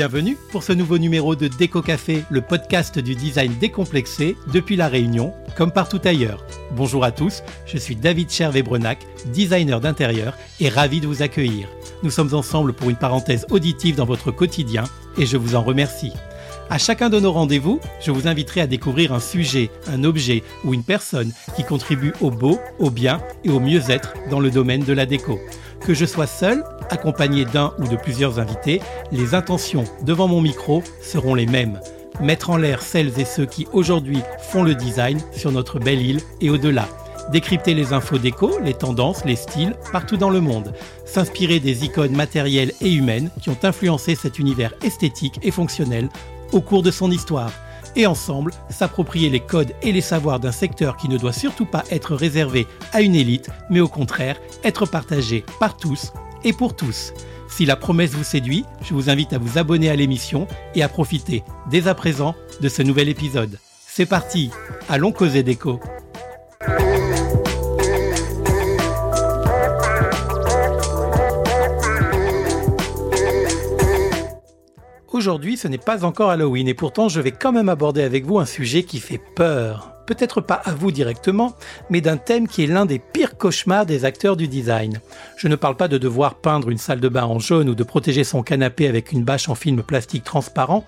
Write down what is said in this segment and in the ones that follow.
Bienvenue pour ce nouveau numéro de Déco Café, le podcast du design décomplexé depuis La Réunion, comme partout ailleurs. Bonjour à tous, je suis David Chervé-Brenac, designer d'intérieur et ravi de vous accueillir. Nous sommes ensemble pour une parenthèse auditive dans votre quotidien et je vous en remercie. À chacun de nos rendez-vous, je vous inviterai à découvrir un sujet, un objet ou une personne qui contribue au beau, au bien et au mieux-être dans le domaine de la déco. Que je sois seul, accompagné d'un ou de plusieurs invités, les intentions devant mon micro seront les mêmes. Mettre en l'air celles et ceux qui aujourd'hui font le design sur notre belle île et au-delà. Décrypter les infos déco, les tendances, les styles partout dans le monde. S'inspirer des icônes matérielles et humaines qui ont influencé cet univers esthétique et fonctionnel au cours de son histoire et ensemble s'approprier les codes et les savoirs d'un secteur qui ne doit surtout pas être réservé à une élite, mais au contraire être partagé par tous et pour tous. Si la promesse vous séduit, je vous invite à vous abonner à l'émission et à profiter dès à présent de ce nouvel épisode. C'est parti, allons causer déco. Aujourd'hui, ce n'est pas encore Halloween et pourtant je vais quand même aborder avec vous un sujet qui fait peur. Peut-être pas à vous directement, mais d'un thème qui est l'un des pires cauchemars des acteurs du design. Je ne parle pas de devoir peindre une salle de bain en jaune ou de protéger son canapé avec une bâche en film plastique transparent.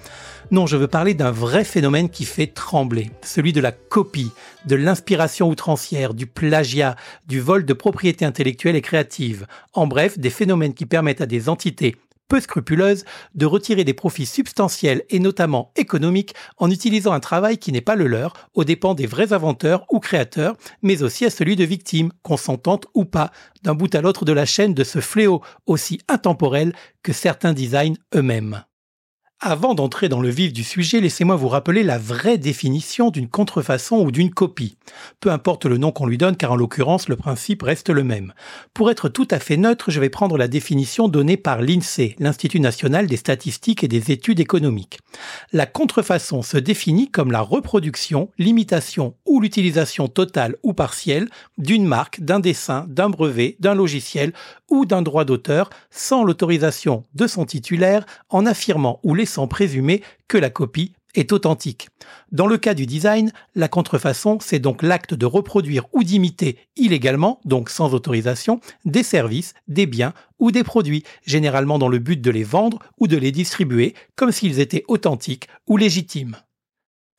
Non, je veux parler d'un vrai phénomène qui fait trembler, celui de la copie, de l'inspiration outrancière, du plagiat, du vol de propriété intellectuelle et créative. En bref, des phénomènes qui permettent à des entités peu scrupuleuse de retirer des profits substantiels et notamment économiques en utilisant un travail qui n'est pas le leur aux dépens des vrais inventeurs ou créateurs, mais aussi à celui de victimes, consentantes ou pas, d'un bout à l'autre de la chaîne de ce fléau aussi intemporel que certains designs eux-mêmes. Avant d'entrer dans le vif du sujet, laissez-moi vous rappeler la vraie définition d'une contrefaçon ou d'une copie. Peu importe le nom qu'on lui donne, car en l'occurrence, le principe reste le même. Pour être tout à fait neutre, je vais prendre la définition donnée par l'INSEE, l'Institut national des statistiques et des études économiques. La contrefaçon se définit comme la reproduction, l'imitation ou l'utilisation totale ou partielle d'une marque, d'un dessin, d'un brevet, d'un logiciel ou d'un droit d'auteur sans l'autorisation de son titulaire en affirmant ou laissant présumer que la copie est authentique. Dans le cas du design, la contrefaçon, c'est donc l'acte de reproduire ou d'imiter illégalement, donc sans autorisation, des services, des biens ou des produits, généralement dans le but de les vendre ou de les distribuer comme s'ils étaient authentiques ou légitimes.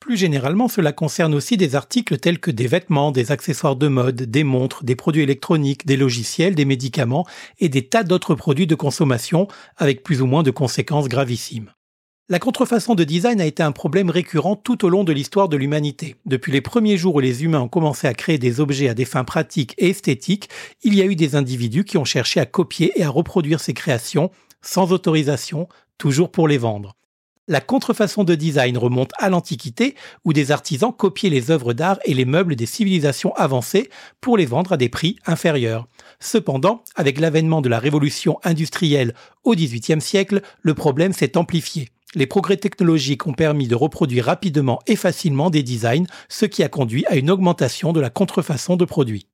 Plus généralement, cela concerne aussi des articles tels que des vêtements, des accessoires de mode, des montres, des produits électroniques, des logiciels, des médicaments et des tas d'autres produits de consommation avec plus ou moins de conséquences gravissimes. La contrefaçon de design a été un problème récurrent tout au long de l'histoire de l'humanité. Depuis les premiers jours où les humains ont commencé à créer des objets à des fins pratiques et esthétiques, il y a eu des individus qui ont cherché à copier et à reproduire ces créations sans autorisation, toujours pour les vendre. La contrefaçon de design remonte à l'Antiquité, où des artisans copiaient les œuvres d'art et les meubles des civilisations avancées pour les vendre à des prix inférieurs. Cependant, avec l'avènement de la révolution industrielle au XVIIIe siècle, le problème s'est amplifié. Les progrès technologiques ont permis de reproduire rapidement et facilement des designs, ce qui a conduit à une augmentation de la contrefaçon de produits.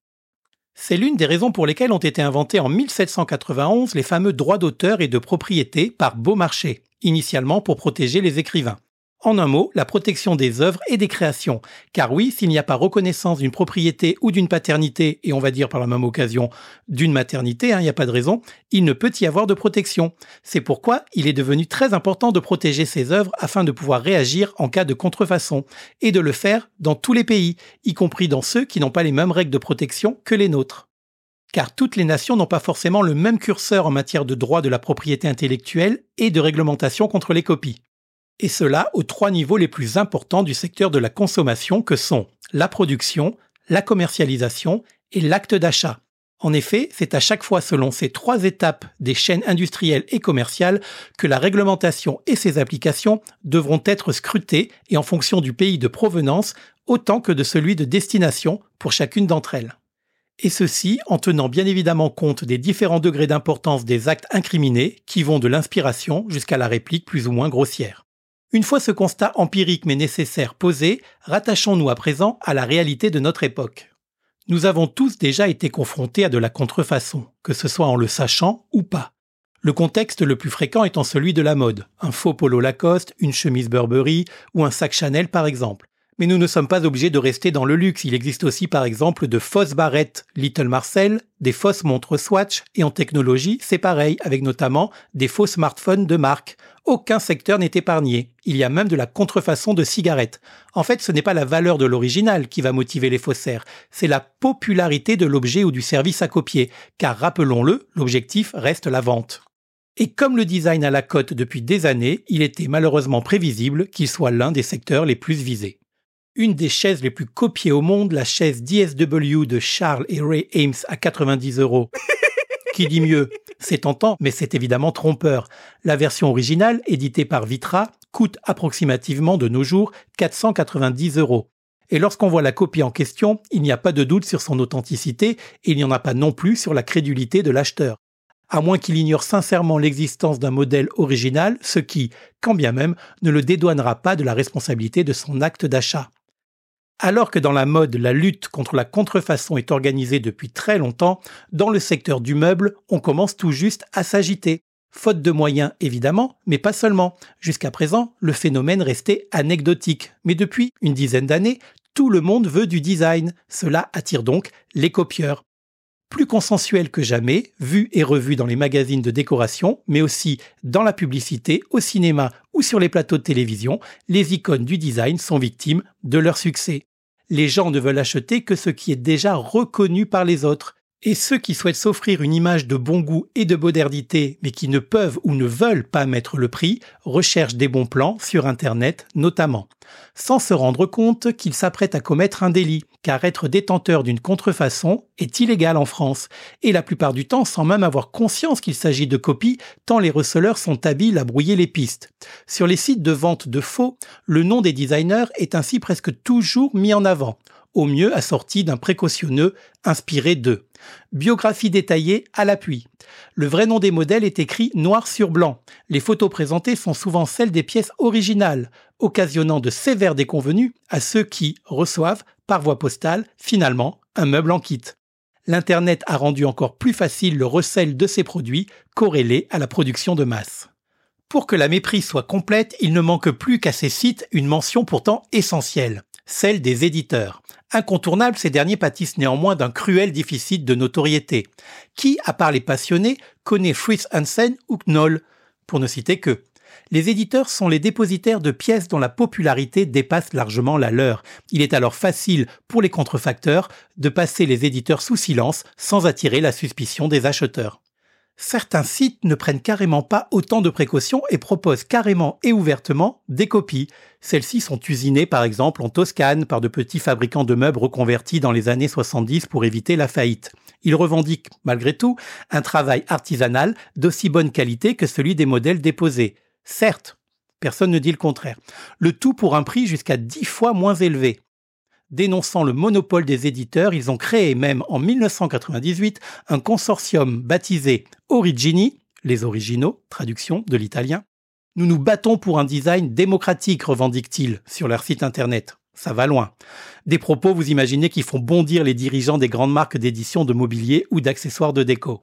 C'est l'une des raisons pour lesquelles ont été inventés en 1791 les fameux droits d'auteur et de propriété par Beaumarchais initialement pour protéger les écrivains. En un mot, la protection des œuvres et des créations. Car oui, s'il n'y a pas reconnaissance d'une propriété ou d'une paternité, et on va dire par la même occasion d'une maternité, hein, il n'y a pas de raison, il ne peut y avoir de protection. C'est pourquoi il est devenu très important de protéger ces œuvres afin de pouvoir réagir en cas de contrefaçon, et de le faire dans tous les pays, y compris dans ceux qui n'ont pas les mêmes règles de protection que les nôtres car toutes les nations n'ont pas forcément le même curseur en matière de droit de la propriété intellectuelle et de réglementation contre les copies. Et cela aux trois niveaux les plus importants du secteur de la consommation que sont la production, la commercialisation et l'acte d'achat. En effet, c'est à chaque fois selon ces trois étapes des chaînes industrielles et commerciales que la réglementation et ses applications devront être scrutées et en fonction du pays de provenance autant que de celui de destination pour chacune d'entre elles et ceci en tenant bien évidemment compte des différents degrés d'importance des actes incriminés qui vont de l'inspiration jusqu'à la réplique plus ou moins grossière. Une fois ce constat empirique mais nécessaire posé, rattachons-nous à présent à la réalité de notre époque. Nous avons tous déjà été confrontés à de la contrefaçon, que ce soit en le sachant ou pas. Le contexte le plus fréquent étant celui de la mode, un faux polo Lacoste, une chemise Burberry ou un sac Chanel par exemple. Mais nous ne sommes pas obligés de rester dans le luxe. Il existe aussi par exemple de fausses barrettes Little Marcel, des fausses montres Swatch et en technologie, c'est pareil, avec notamment des faux smartphones de marque. Aucun secteur n'est épargné. Il y a même de la contrefaçon de cigarettes. En fait, ce n'est pas la valeur de l'original qui va motiver les faussaires, c'est la popularité de l'objet ou du service à copier, car rappelons-le, l'objectif reste la vente. Et comme le design à la cote depuis des années, il était malheureusement prévisible qu'il soit l'un des secteurs les plus visés une des chaises les plus copiées au monde, la chaise DSW de Charles et Ray Ames à 90 euros. Qui dit mieux C'est tentant, mais c'est évidemment trompeur. La version originale, éditée par Vitra, coûte approximativement de nos jours 490 euros. Et lorsqu'on voit la copie en question, il n'y a pas de doute sur son authenticité et il n'y en a pas non plus sur la crédulité de l'acheteur. À moins qu'il ignore sincèrement l'existence d'un modèle original, ce qui, quand bien même, ne le dédouanera pas de la responsabilité de son acte d'achat. Alors que dans la mode, la lutte contre la contrefaçon est organisée depuis très longtemps, dans le secteur du meuble, on commence tout juste à s'agiter. Faute de moyens, évidemment, mais pas seulement. Jusqu'à présent, le phénomène restait anecdotique. Mais depuis une dizaine d'années, tout le monde veut du design. Cela attire donc les copieurs. Plus consensuel que jamais, vu et revu dans les magazines de décoration, mais aussi dans la publicité, au cinéma ou sur les plateaux de télévision, les icônes du design sont victimes de leur succès les gens ne veulent acheter que ce qui est déjà reconnu par les autres. Et ceux qui souhaitent s'offrir une image de bon goût et de modernité, mais qui ne peuvent ou ne veulent pas mettre le prix, recherchent des bons plans sur Internet notamment, sans se rendre compte qu'ils s'apprêtent à commettre un délit, car être détenteur d'une contrefaçon est illégal en France, et la plupart du temps sans même avoir conscience qu'il s'agit de copies, tant les receleurs sont habiles à brouiller les pistes. Sur les sites de vente de faux, le nom des designers est ainsi presque toujours mis en avant au mieux assorti d'un précautionneux inspiré d'eux. Biographie détaillée à l'appui. Le vrai nom des modèles est écrit noir sur blanc. Les photos présentées sont souvent celles des pièces originales, occasionnant de sévères déconvenus à ceux qui reçoivent, par voie postale, finalement, un meuble en kit. L'Internet a rendu encore plus facile le recel de ces produits corrélés à la production de masse. Pour que la méprise soit complète, il ne manque plus qu'à ces sites une mention pourtant essentielle, celle des éditeurs. Incontournable, ces derniers pâtissent néanmoins d'un cruel déficit de notoriété. Qui, à part les passionnés, connaît Fritz Hansen ou Knoll, pour ne citer que les éditeurs sont les dépositaires de pièces dont la popularité dépasse largement la leur. Il est alors facile pour les contrefacteurs de passer les éditeurs sous silence sans attirer la suspicion des acheteurs certains sites ne prennent carrément pas autant de précautions et proposent carrément et ouvertement des copies. Celles-ci sont usinées par exemple en Toscane par de petits fabricants de meubles reconvertis dans les années 70 pour éviter la faillite. Ils revendiquent, malgré tout, un travail artisanal d'aussi bonne qualité que celui des modèles déposés. Certes, personne ne dit le contraire. Le tout pour un prix jusqu'à dix fois moins élevé. Dénonçant le monopole des éditeurs, ils ont créé même en 1998 un consortium baptisé Origini, les originaux, traduction de l'italien. Nous nous battons pour un design démocratique, revendiquent-ils sur leur site internet. Ça va loin. Des propos, vous imaginez, qui font bondir les dirigeants des grandes marques d'édition de mobilier ou d'accessoires de déco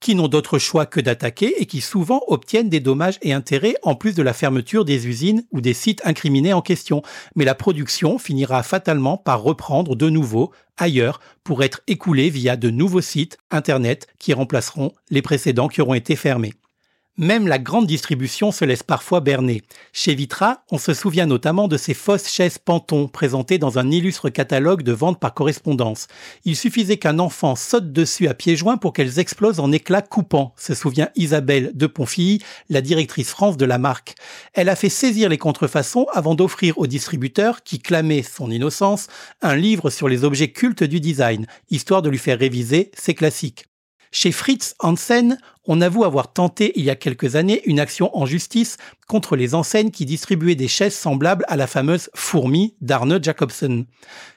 qui n'ont d'autre choix que d'attaquer et qui souvent obtiennent des dommages et intérêts en plus de la fermeture des usines ou des sites incriminés en question. Mais la production finira fatalement par reprendre de nouveau ailleurs pour être écoulée via de nouveaux sites Internet qui remplaceront les précédents qui auront été fermés. Même la grande distribution se laisse parfois berner. Chez Vitra, on se souvient notamment de ces fausses chaises Panton présentées dans un illustre catalogue de vente par correspondance. Il suffisait qu'un enfant saute dessus à pieds joints pour qu'elles explosent en éclats coupants, se souvient Isabelle de Ponfilly, la directrice France de la marque. Elle a fait saisir les contrefaçons avant d'offrir au distributeur, qui clamait son innocence, un livre sur les objets cultes du design, histoire de lui faire réviser ses classiques. Chez Fritz Hansen, on avoue avoir tenté il y a quelques années une action en justice contre les enseignes qui distribuaient des chaises semblables à la fameuse fourmi d'Arne Jacobsen.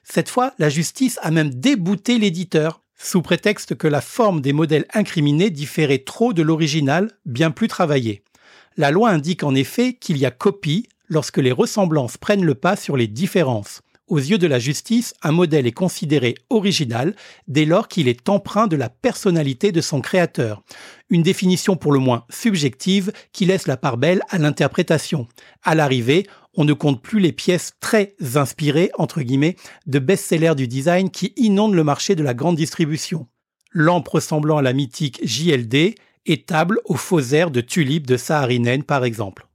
Cette fois, la justice a même débouté l'éditeur, sous prétexte que la forme des modèles incriminés différait trop de l'original, bien plus travaillé. La loi indique en effet qu'il y a copie lorsque les ressemblances prennent le pas sur les différences. Aux yeux de la justice, un modèle est considéré original dès lors qu'il est empreint de la personnalité de son créateur. Une définition pour le moins subjective qui laisse la part belle à l'interprétation. À l'arrivée, on ne compte plus les pièces très inspirées, entre guillemets, de best-sellers du design qui inondent le marché de la grande distribution. Lampe ressemblant à la mythique JLD et table aux faux airs de tulipes de Saarinen par exemple.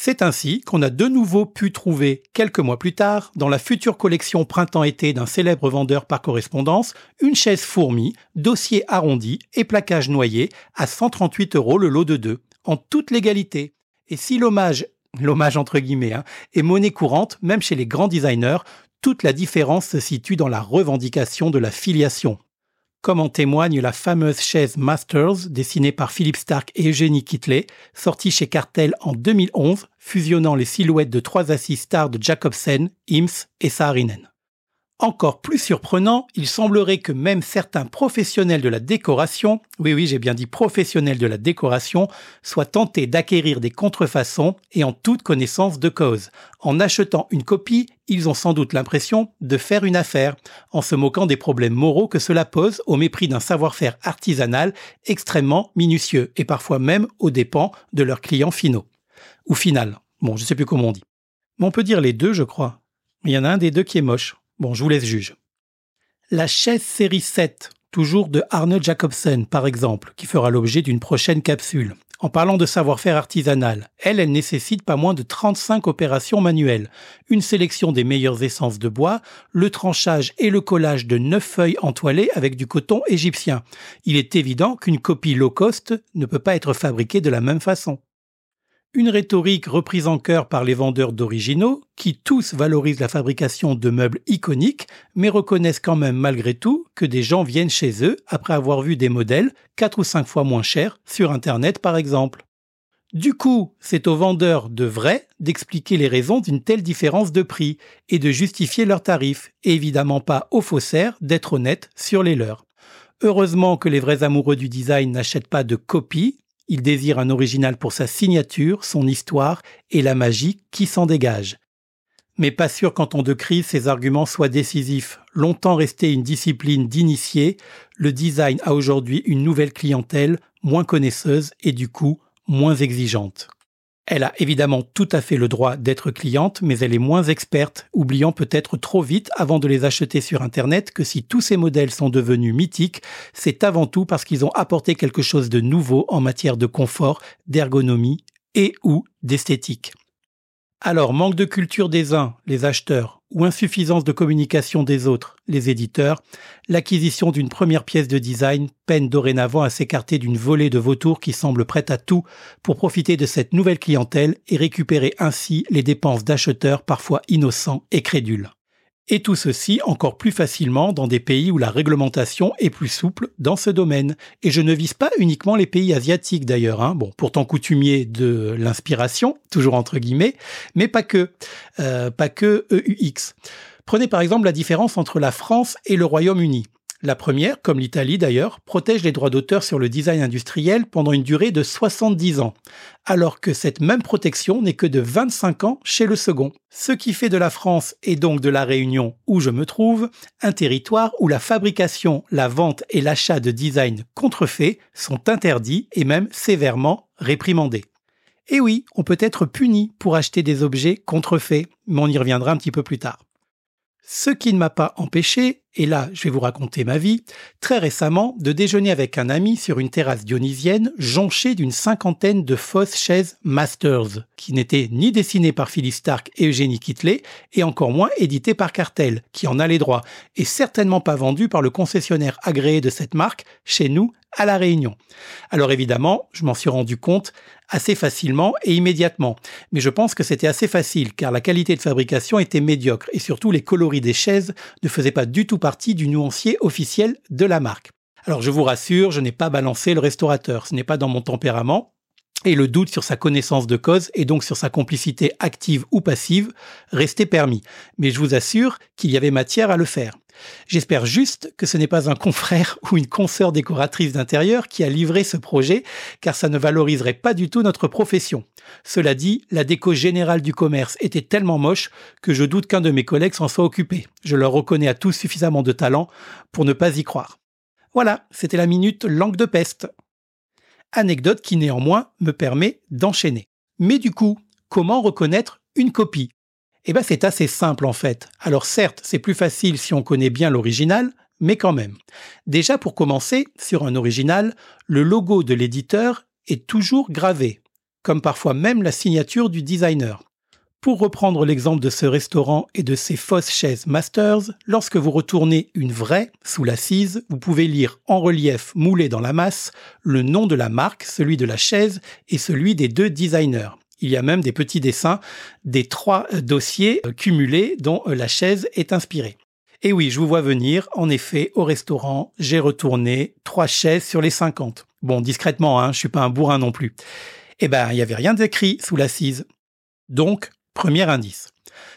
C'est ainsi qu'on a de nouveau pu trouver, quelques mois plus tard, dans la future collection printemps-été d'un célèbre vendeur par correspondance, une chaise fourmi, dossier arrondi et plaquage noyé à 138 euros le lot de deux, en toute légalité. Et si l'hommage, l'hommage entre guillemets, hein, est monnaie courante, même chez les grands designers, toute la différence se situe dans la revendication de la filiation comme en témoigne la fameuse chaise Masters dessinée par Philippe Stark et Eugénie Kitley, sortie chez Cartel en 2011, fusionnant les silhouettes de trois assises stars de Jacobsen, Ims et Saarinen. Encore plus surprenant, il semblerait que même certains professionnels de la décoration, oui oui j'ai bien dit professionnels de la décoration, soient tentés d'acquérir des contrefaçons et en toute connaissance de cause. En achetant une copie, ils ont sans doute l'impression de faire une affaire, en se moquant des problèmes moraux que cela pose au mépris d'un savoir-faire artisanal extrêmement minutieux et parfois même aux dépens de leurs clients finaux. Ou final. Bon, je sais plus comment on dit. On peut dire les deux, je crois. Il y en a un des deux qui est moche. Bon, je vous laisse juge. La chaise série 7, toujours de Arne Jacobsen par exemple, qui fera l'objet d'une prochaine capsule. En parlant de savoir-faire artisanal, elle, elle nécessite pas moins de 35 opérations manuelles, une sélection des meilleures essences de bois, le tranchage et le collage de 9 feuilles entoilées avec du coton égyptien. Il est évident qu'une copie low cost ne peut pas être fabriquée de la même façon. Une rhétorique reprise en cœur par les vendeurs d'originaux, qui tous valorisent la fabrication de meubles iconiques, mais reconnaissent quand même malgré tout que des gens viennent chez eux après avoir vu des modèles 4 ou 5 fois moins chers sur Internet par exemple. Du coup, c'est aux vendeurs de vrais d'expliquer les raisons d'une telle différence de prix et de justifier leurs tarifs, et évidemment pas aux faussaires d'être honnêtes sur les leurs. Heureusement que les vrais amoureux du design n'achètent pas de copies, il désire un original pour sa signature, son histoire et la magie qui s'en dégage. Mais pas sûr qu'en temps de crise ces arguments soient décisifs. Longtemps resté une discipline d'initiés, le design a aujourd'hui une nouvelle clientèle, moins connaisseuse et du coup moins exigeante. Elle a évidemment tout à fait le droit d'être cliente, mais elle est moins experte, oubliant peut-être trop vite avant de les acheter sur Internet que si tous ces modèles sont devenus mythiques, c'est avant tout parce qu'ils ont apporté quelque chose de nouveau en matière de confort, d'ergonomie et ou d'esthétique. Alors, manque de culture des uns, les acheteurs, ou insuffisance de communication des autres, les éditeurs, l'acquisition d'une première pièce de design peine dorénavant à s'écarter d'une volée de vautours qui semble prête à tout pour profiter de cette nouvelle clientèle et récupérer ainsi les dépenses d'acheteurs parfois innocents et crédules. Et tout ceci encore plus facilement dans des pays où la réglementation est plus souple dans ce domaine. Et je ne vise pas uniquement les pays asiatiques d'ailleurs, hein. bon, pourtant coutumiers de l'inspiration, toujours entre guillemets, mais pas que, euh, pas que EUX. Prenez par exemple la différence entre la France et le Royaume-Uni. La première, comme l'Italie d'ailleurs, protège les droits d'auteur sur le design industriel pendant une durée de 70 ans, alors que cette même protection n'est que de 25 ans chez le second. Ce qui fait de la France et donc de la Réunion où je me trouve un territoire où la fabrication, la vente et l'achat de design contrefaits sont interdits et même sévèrement réprimandés. Et oui, on peut être puni pour acheter des objets contrefaits, mais on y reviendra un petit peu plus tard. Ce qui ne m'a pas empêché, et là je vais vous raconter ma vie, très récemment de déjeuner avec un ami sur une terrasse dionysienne jonchée d'une cinquantaine de fausses chaises Masters, qui n'étaient ni dessinées par Phyllis Stark et Eugénie Kitley, et encore moins éditées par Cartel, qui en a les droits, et certainement pas vendues par le concessionnaire agréé de cette marque, chez nous, à La Réunion. Alors évidemment, je m'en suis rendu compte assez facilement et immédiatement. Mais je pense que c'était assez facile car la qualité de fabrication était médiocre et surtout les coloris des chaises ne faisaient pas du tout partie du nuancier officiel de la marque. Alors je vous rassure, je n'ai pas balancé le restaurateur, ce n'est pas dans mon tempérament. Et le doute sur sa connaissance de cause et donc sur sa complicité active ou passive restait permis. Mais je vous assure qu'il y avait matière à le faire. J'espère juste que ce n'est pas un confrère ou une consoeur décoratrice d'intérieur qui a livré ce projet, car ça ne valoriserait pas du tout notre profession. Cela dit, la déco générale du commerce était tellement moche que je doute qu'un de mes collègues s'en soit occupé. Je leur reconnais à tous suffisamment de talent pour ne pas y croire. Voilà, c'était la minute langue de peste. Anecdote qui néanmoins me permet d'enchaîner. Mais du coup, comment reconnaître une copie? Eh bien c'est assez simple en fait. Alors certes, c'est plus facile si on connaît bien l'original, mais quand même. Déjà pour commencer, sur un original, le logo de l'éditeur est toujours gravé, comme parfois même la signature du designer. Pour reprendre l'exemple de ce restaurant et de ses fausses chaises Masters, lorsque vous retournez une vraie sous l'assise, vous pouvez lire en relief moulé dans la masse le nom de la marque, celui de la chaise et celui des deux designers. Il y a même des petits dessins des trois dossiers cumulés dont la chaise est inspirée. Et oui, je vous vois venir. En effet, au restaurant, j'ai retourné trois chaises sur les 50. Bon, discrètement, hein, je suis pas un bourrin non plus. Eh ben, il n'y avait rien d'écrit sous l'assise. Donc, Premier indice.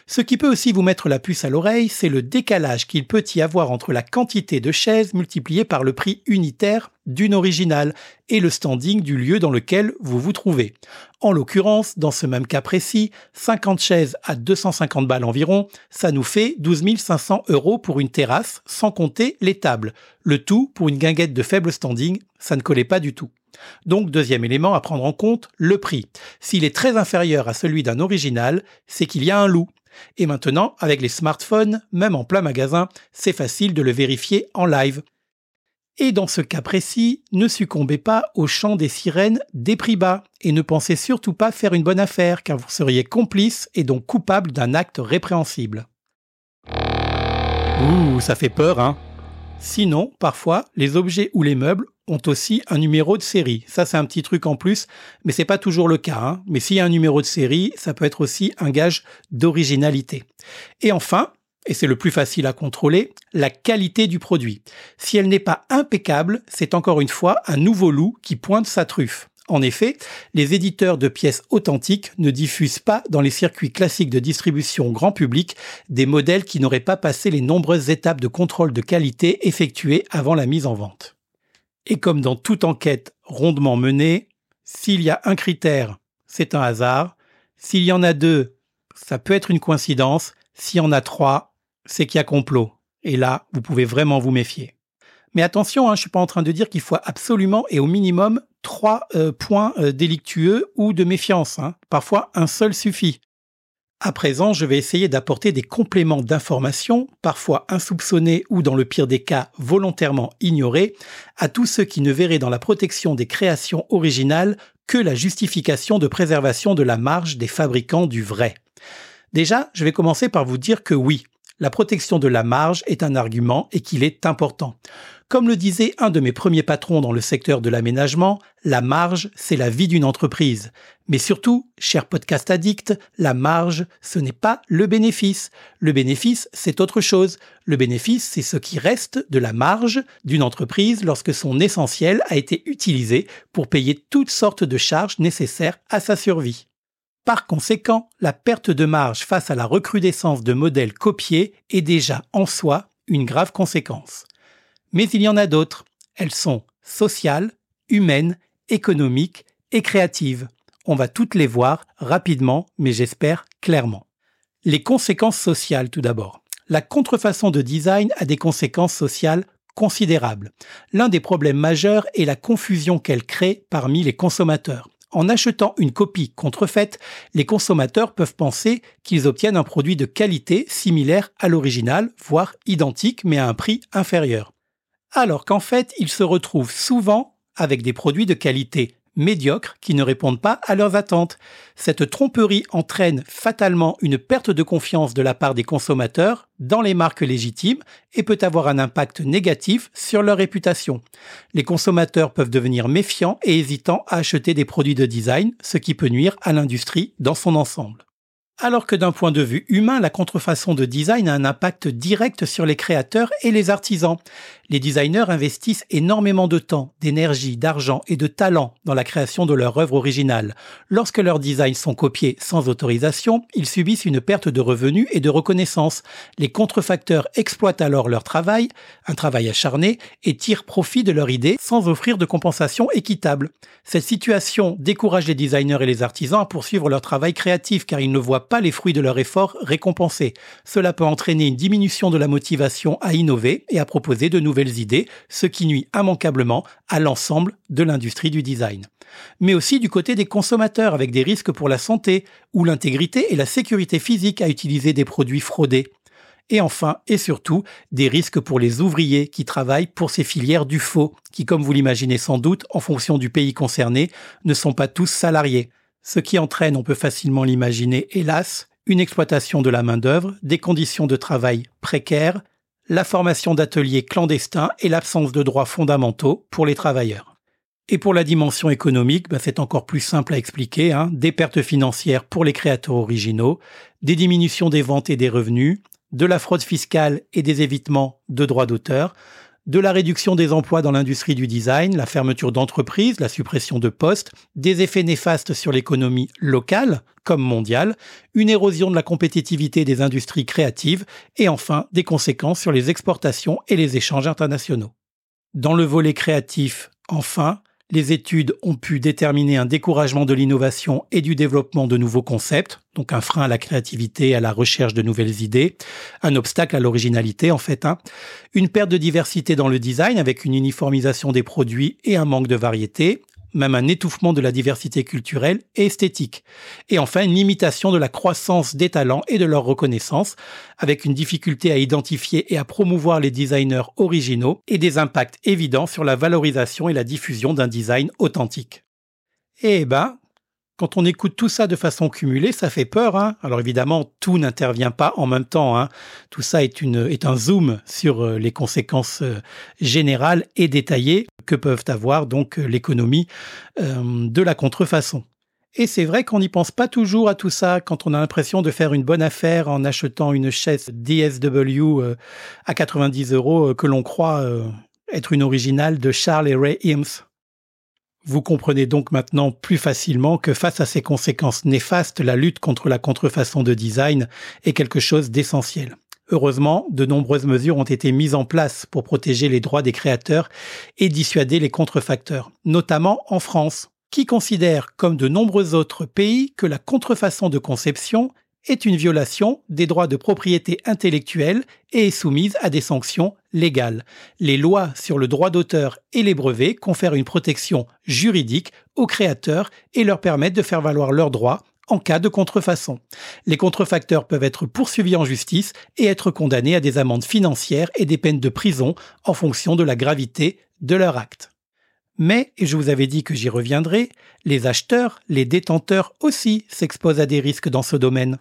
Ce qui peut aussi vous mettre la puce à l'oreille, c'est le décalage qu'il peut y avoir entre la quantité de chaises multipliée par le prix unitaire d'une originale et le standing du lieu dans lequel vous vous trouvez. En l'occurrence, dans ce même cas précis, 50 chaises à 250 balles environ, ça nous fait 12 500 euros pour une terrasse, sans compter les tables. Le tout pour une guinguette de faible standing, ça ne collait pas du tout. Donc, deuxième élément à prendre en compte, le prix. S'il est très inférieur à celui d'un original, c'est qu'il y a un loup. Et maintenant, avec les smartphones, même en plein magasin, c'est facile de le vérifier en live. Et dans ce cas précis, ne succombez pas au chant des sirènes des prix bas et ne pensez surtout pas faire une bonne affaire car vous seriez complice et donc coupable d'un acte répréhensible. Ouh, ça fait peur, hein Sinon, parfois, les objets ou les meubles ont aussi un numéro de série. Ça, c'est un petit truc en plus, mais c'est pas toujours le cas. Hein. Mais s'il y a un numéro de série, ça peut être aussi un gage d'originalité. Et enfin, et c'est le plus facile à contrôler, la qualité du produit. Si elle n'est pas impeccable, c'est encore une fois un nouveau loup qui pointe sa truffe. En effet, les éditeurs de pièces authentiques ne diffusent pas dans les circuits classiques de distribution grand public des modèles qui n'auraient pas passé les nombreuses étapes de contrôle de qualité effectuées avant la mise en vente. Et comme dans toute enquête rondement menée, s'il y a un critère, c'est un hasard. S'il y en a deux, ça peut être une coïncidence. S'il y en a trois, c'est qu'il y a complot. Et là, vous pouvez vraiment vous méfier. Mais attention, hein, je suis pas en train de dire qu'il faut absolument et au minimum trois euh, points euh, délictueux ou de méfiance. Hein. Parfois, un seul suffit. À présent, je vais essayer d'apporter des compléments d'information, parfois insoupçonnés ou dans le pire des cas volontairement ignorés, à tous ceux qui ne verraient dans la protection des créations originales que la justification de préservation de la marge des fabricants du vrai. Déjà, je vais commencer par vous dire que oui, la protection de la marge est un argument et qu'il est important. Comme le disait un de mes premiers patrons dans le secteur de l'aménagement, la marge, c'est la vie d'une entreprise. Mais surtout, cher podcast addict, la marge, ce n'est pas le bénéfice. Le bénéfice, c'est autre chose. Le bénéfice, c'est ce qui reste de la marge d'une entreprise lorsque son essentiel a été utilisé pour payer toutes sortes de charges nécessaires à sa survie. Par conséquent, la perte de marge face à la recrudescence de modèles copiés est déjà en soi une grave conséquence. Mais il y en a d'autres. Elles sont sociales, humaines, économiques et créatives. On va toutes les voir rapidement, mais j'espère clairement. Les conséquences sociales tout d'abord. La contrefaçon de design a des conséquences sociales considérables. L'un des problèmes majeurs est la confusion qu'elle crée parmi les consommateurs. En achetant une copie contrefaite, les consommateurs peuvent penser qu'ils obtiennent un produit de qualité similaire à l'original, voire identique, mais à un prix inférieur. Alors qu'en fait, ils se retrouvent souvent avec des produits de qualité médiocre qui ne répondent pas à leurs attentes. Cette tromperie entraîne fatalement une perte de confiance de la part des consommateurs dans les marques légitimes et peut avoir un impact négatif sur leur réputation. Les consommateurs peuvent devenir méfiants et hésitants à acheter des produits de design, ce qui peut nuire à l'industrie dans son ensemble. alors que d'un point de vue humain, la contrefaçon de design a un impact direct sur les créateurs et les artisans. Les designers investissent énormément de temps, d'énergie, d'argent et de talent dans la création de leur œuvre originale. Lorsque leurs designs sont copiés sans autorisation, ils subissent une perte de revenus et de reconnaissance. Les contrefacteurs exploitent alors leur travail, un travail acharné, et tirent profit de leur idée sans offrir de compensation équitable. Cette situation décourage les designers et les artisans à poursuivre leur travail créatif car ils ne voient pas les fruits de leur effort récompensés. Cela peut entraîner une diminution de la motivation à innover et à proposer de nouvelles idées, ce qui nuit immanquablement à l'ensemble de l'industrie du design. Mais aussi du côté des consommateurs avec des risques pour la santé ou l'intégrité et la sécurité physique à utiliser des produits fraudés. Et enfin, et surtout, des risques pour les ouvriers qui travaillent pour ces filières du faux, qui, comme vous l'imaginez sans doute, en fonction du pays concerné, ne sont pas tous salariés ce qui entraîne, on peut facilement l'imaginer, hélas, une exploitation de la main-d'œuvre, des conditions de travail précaires, la formation d'ateliers clandestins et l'absence de droits fondamentaux pour les travailleurs. Et pour la dimension économique, ben, c'est encore plus simple à expliquer, hein. des pertes financières pour les créateurs originaux, des diminutions des ventes et des revenus, de la fraude fiscale et des évitements de droits d'auteur, de la réduction des emplois dans l'industrie du design, la fermeture d'entreprises, la suppression de postes, des effets néfastes sur l'économie locale comme mondiale, une érosion de la compétitivité des industries créatives et enfin des conséquences sur les exportations et les échanges internationaux. Dans le volet créatif, enfin, les études ont pu déterminer un découragement de l'innovation et du développement de nouveaux concepts, donc un frein à la créativité, à la recherche de nouvelles idées, un obstacle à l'originalité en fait, hein. une perte de diversité dans le design avec une uniformisation des produits et un manque de variété, même un étouffement de la diversité culturelle et esthétique. Et enfin, une limitation de la croissance des talents et de leur reconnaissance, avec une difficulté à identifier et à promouvoir les designers originaux et des impacts évidents sur la valorisation et la diffusion d'un design authentique. Eh ben, quand on écoute tout ça de façon cumulée, ça fait peur. Hein Alors évidemment, tout n'intervient pas en même temps. Hein tout ça est, un zoom sur euh, les conséquences euh, générales et détaillées que peuvent avoir donc euh, l'économie de la contrefaçon. Et c'est vrai qu'on n'y pense pas toujours à tout ça quand on a l'impression de faire une bonne affaire en achetant une chaise DSW à 90 euros que l'on croit être une originale de Charles et Ray Eames. Vous comprenez donc maintenant plus facilement que face à ces conséquences néfastes, la lutte contre la contrefaçon de design est quelque chose d'essentiel. Heureusement, de nombreuses mesures ont été mises en place pour protéger les droits des créateurs et dissuader les contrefacteurs, notamment en France, qui considère, comme de nombreux autres pays, que la contrefaçon de conception est une violation des droits de propriété intellectuelle et est soumise à des sanctions légales. Les lois sur le droit d'auteur et les brevets confèrent une protection juridique aux créateurs et leur permettent de faire valoir leurs droits en cas de contrefaçon. Les contrefacteurs peuvent être poursuivis en justice et être condamnés à des amendes financières et des peines de prison en fonction de la gravité de leur acte. Mais, et je vous avais dit que j'y reviendrai, les acheteurs, les détenteurs aussi s'exposent à des risques dans ce domaine.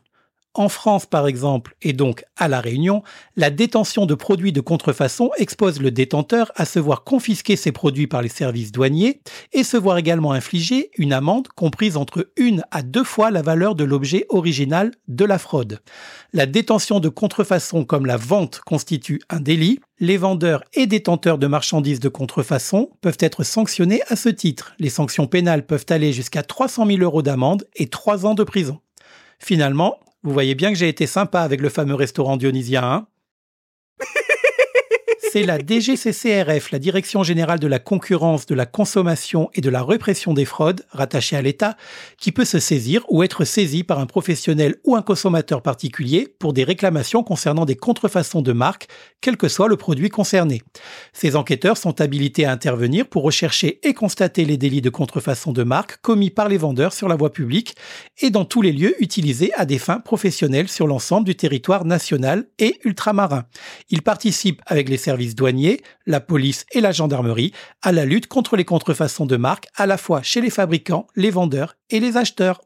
En France, par exemple, et donc à La Réunion, la détention de produits de contrefaçon expose le détenteur à se voir confisquer ses produits par les services douaniers et se voir également infliger une amende comprise entre une à deux fois la valeur de l'objet original de la fraude. La détention de contrefaçon comme la vente constitue un délit. Les vendeurs et détenteurs de marchandises de contrefaçon peuvent être sanctionnés à ce titre. Les sanctions pénales peuvent aller jusqu'à 300 000 euros d'amende et 3 ans de prison. Finalement, vous voyez bien que j'ai été sympa avec le fameux restaurant dionysien, hein c'est la DGCCRF, la Direction générale de la concurrence, de la consommation et de la répression des fraudes, rattachée à l'État, qui peut se saisir ou être saisie par un professionnel ou un consommateur particulier pour des réclamations concernant des contrefaçons de marque, quel que soit le produit concerné. Ces enquêteurs sont habilités à intervenir pour rechercher et constater les délits de contrefaçon de marque commis par les vendeurs sur la voie publique et dans tous les lieux utilisés à des fins professionnelles sur l'ensemble du territoire national et ultramarin. Ils participent avec les services douaniers, la police et la gendarmerie à la lutte contre les contrefaçons de marques à la fois chez les fabricants, les vendeurs et les acheteurs.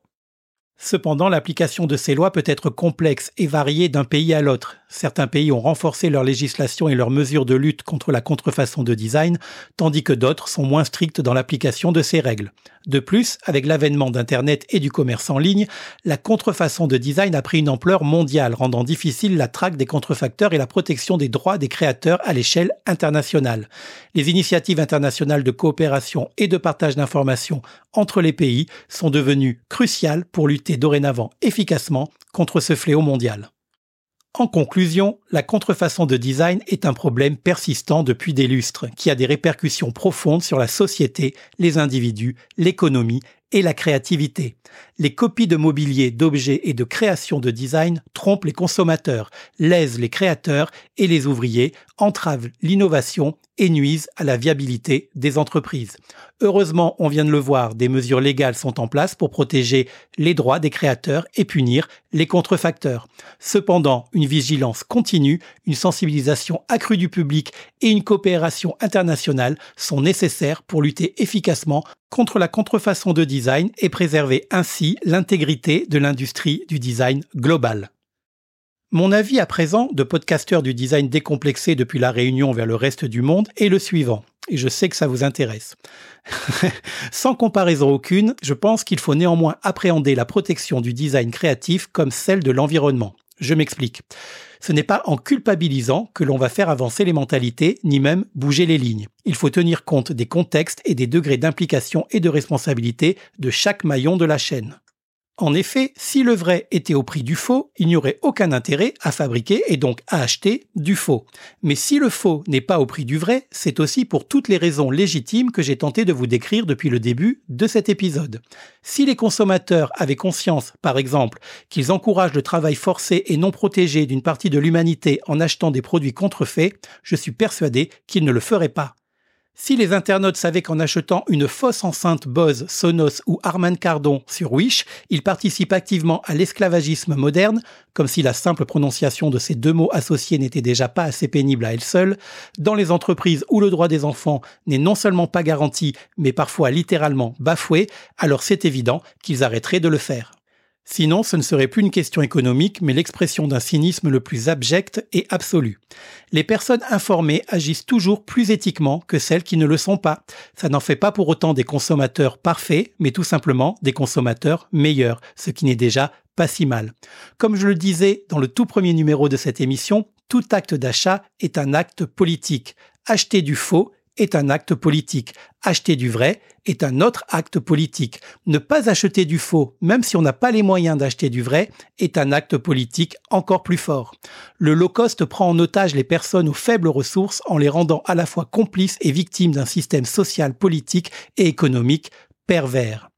Cependant, l'application de ces lois peut être complexe et variée d'un pays à l'autre. Certains pays ont renforcé leur législation et leurs mesures de lutte contre la contrefaçon de design, tandis que d'autres sont moins strictes dans l'application de ces règles. De plus, avec l'avènement d'Internet et du commerce en ligne, la contrefaçon de design a pris une ampleur mondiale, rendant difficile la traque des contrefacteurs et la protection des droits des créateurs à l'échelle internationale. Les initiatives internationales de coopération et de partage d'informations entre les pays sont devenues cruciales pour lutter dorénavant efficacement contre ce fléau mondial. En conclusion, la contrefaçon de design est un problème persistant depuis des lustres, qui a des répercussions profondes sur la société, les individus, l'économie et la créativité. Les copies de mobilier, d'objets et de créations de design trompent les consommateurs, lèsent les créateurs et les ouvriers, entravent l'innovation et nuisent à la viabilité des entreprises. Heureusement, on vient de le voir, des mesures légales sont en place pour protéger les droits des créateurs et punir les contrefacteurs. Cependant, une vigilance continue, une sensibilisation accrue du public et une coopération internationale sont nécessaires pour lutter efficacement contre la contrefaçon de design et préserver ainsi l'intégrité de l'industrie du design global. Mon avis à présent de podcasteur du design décomplexé depuis la Réunion vers le reste du monde est le suivant, et je sais que ça vous intéresse. Sans comparaison aucune, je pense qu'il faut néanmoins appréhender la protection du design créatif comme celle de l'environnement. Je m'explique. Ce n'est pas en culpabilisant que l'on va faire avancer les mentalités, ni même bouger les lignes. Il faut tenir compte des contextes et des degrés d'implication et de responsabilité de chaque maillon de la chaîne. En effet, si le vrai était au prix du faux, il n'y aurait aucun intérêt à fabriquer et donc à acheter du faux. Mais si le faux n'est pas au prix du vrai, c'est aussi pour toutes les raisons légitimes que j'ai tenté de vous décrire depuis le début de cet épisode. Si les consommateurs avaient conscience, par exemple, qu'ils encouragent le travail forcé et non protégé d'une partie de l'humanité en achetant des produits contrefaits, je suis persuadé qu'ils ne le feraient pas. Si les internautes savaient qu'en achetant une fausse enceinte Bose, Sonos ou Harman Kardon sur Wish, ils participent activement à l'esclavagisme moderne, comme si la simple prononciation de ces deux mots associés n'était déjà pas assez pénible à elle seule, dans les entreprises où le droit des enfants n'est non seulement pas garanti, mais parfois littéralement bafoué, alors c'est évident qu'ils arrêteraient de le faire. Sinon, ce ne serait plus une question économique, mais l'expression d'un cynisme le plus abject et absolu. Les personnes informées agissent toujours plus éthiquement que celles qui ne le sont pas. Ça n'en fait pas pour autant des consommateurs parfaits, mais tout simplement des consommateurs meilleurs, ce qui n'est déjà pas si mal. Comme je le disais dans le tout premier numéro de cette émission, tout acte d'achat est un acte politique. Acheter du faux est un acte politique. Acheter du vrai est un autre acte politique. Ne pas acheter du faux, même si on n'a pas les moyens d'acheter du vrai, est un acte politique encore plus fort. Le low cost prend en otage les personnes aux faibles ressources en les rendant à la fois complices et victimes d'un système social, politique et économique pervers.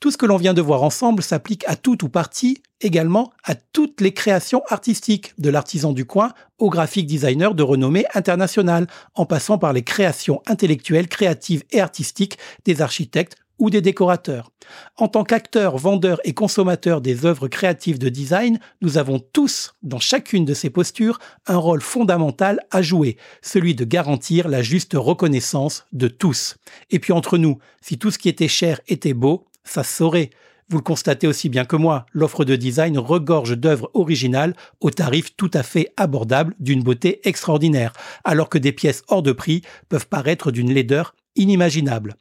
Tout ce que l'on vient de voir ensemble s'applique à tout ou partie, également à toutes les créations artistiques, de l'artisan du coin au graphique designer de renommée internationale, en passant par les créations intellectuelles, créatives et artistiques des architectes ou des décorateurs. En tant qu'acteurs, vendeurs et consommateurs des œuvres créatives de design, nous avons tous, dans chacune de ces postures, un rôle fondamental à jouer, celui de garantir la juste reconnaissance de tous. Et puis entre nous, si tout ce qui était cher était beau, ça saurait. Vous le constatez aussi bien que moi, l'offre de design regorge d'œuvres originales au tarif tout à fait abordable d'une beauté extraordinaire, alors que des pièces hors de prix peuvent paraître d'une laideur inimaginable.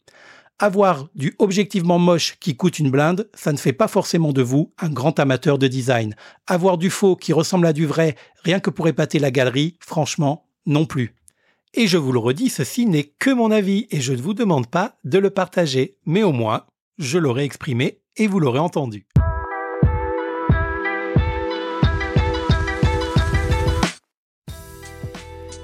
Avoir du objectivement moche qui coûte une blinde, ça ne fait pas forcément de vous un grand amateur de design. Avoir du faux qui ressemble à du vrai, rien que pour épater la galerie, franchement, non plus. Et je vous le redis, ceci n'est que mon avis et je ne vous demande pas de le partager, mais au moins, je l'aurai exprimé et vous l'aurez entendu.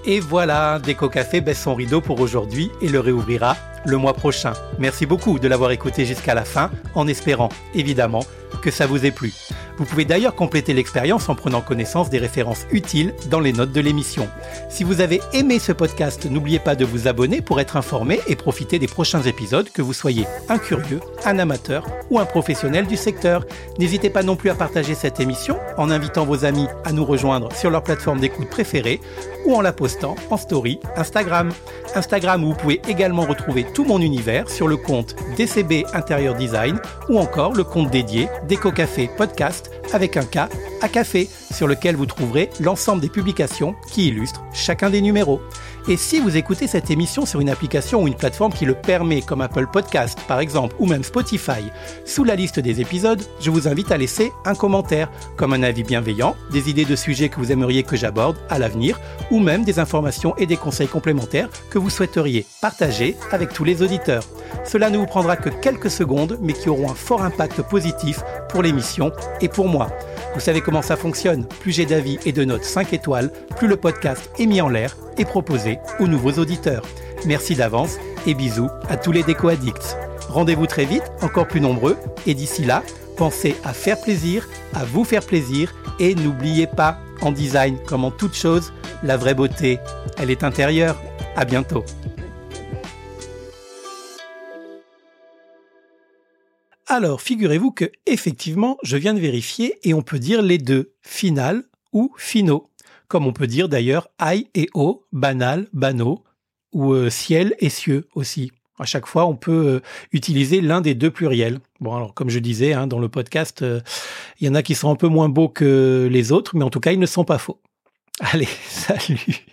Et voilà, Déco Café baisse son rideau pour aujourd'hui et le réouvrira le mois prochain. Merci beaucoup de l'avoir écouté jusqu'à la fin, en espérant, évidemment, que ça vous ait plu. Vous pouvez d'ailleurs compléter l'expérience en prenant connaissance des références utiles dans les notes de l'émission. Si vous avez aimé ce podcast, n'oubliez pas de vous abonner pour être informé et profiter des prochains épisodes, que vous soyez un curieux, un amateur ou un professionnel du secteur. N'hésitez pas non plus à partager cette émission en invitant vos amis à nous rejoindre sur leur plateforme d'écoute préférée ou en la postant en story Instagram. Instagram où vous pouvez également retrouver tout mon univers sur le compte DCB Intérieur Design ou encore le compte dédié Déco Café Podcast avec un K à café sur lequel vous trouverez l'ensemble des publications qui illustrent chacun des numéros. Et si vous écoutez cette émission sur une application ou une plateforme qui le permet, comme Apple Podcast par exemple, ou même Spotify, sous la liste des épisodes, je vous invite à laisser un commentaire, comme un avis bienveillant, des idées de sujets que vous aimeriez que j'aborde à l'avenir, ou même des informations et des conseils complémentaires que vous souhaiteriez partager avec tous les auditeurs. Cela ne vous prendra que quelques secondes, mais qui auront un fort impact positif pour l'émission et pour moi. Vous savez comment ça fonctionne. Plus j'ai d'avis et de notes 5 étoiles, plus le podcast est mis en l'air et proposé aux nouveaux auditeurs. Merci d'avance et bisous à tous les déco-addicts. Rendez-vous très vite, encore plus nombreux, et d'ici là, pensez à faire plaisir, à vous faire plaisir, et n'oubliez pas, en design comme en toute chose, la vraie beauté, elle est intérieure. À bientôt. Alors, figurez-vous que effectivement, je viens de vérifier et on peut dire les deux, final ou finaux, comme on peut dire d'ailleurs aïe et eau, banal, banaux, ou euh, ciel et cieux aussi. À chaque fois, on peut euh, utiliser l'un des deux pluriels. Bon, alors comme je disais hein, dans le podcast, euh, il y en a qui sont un peu moins beaux que les autres, mais en tout cas, ils ne sont pas faux. Allez, salut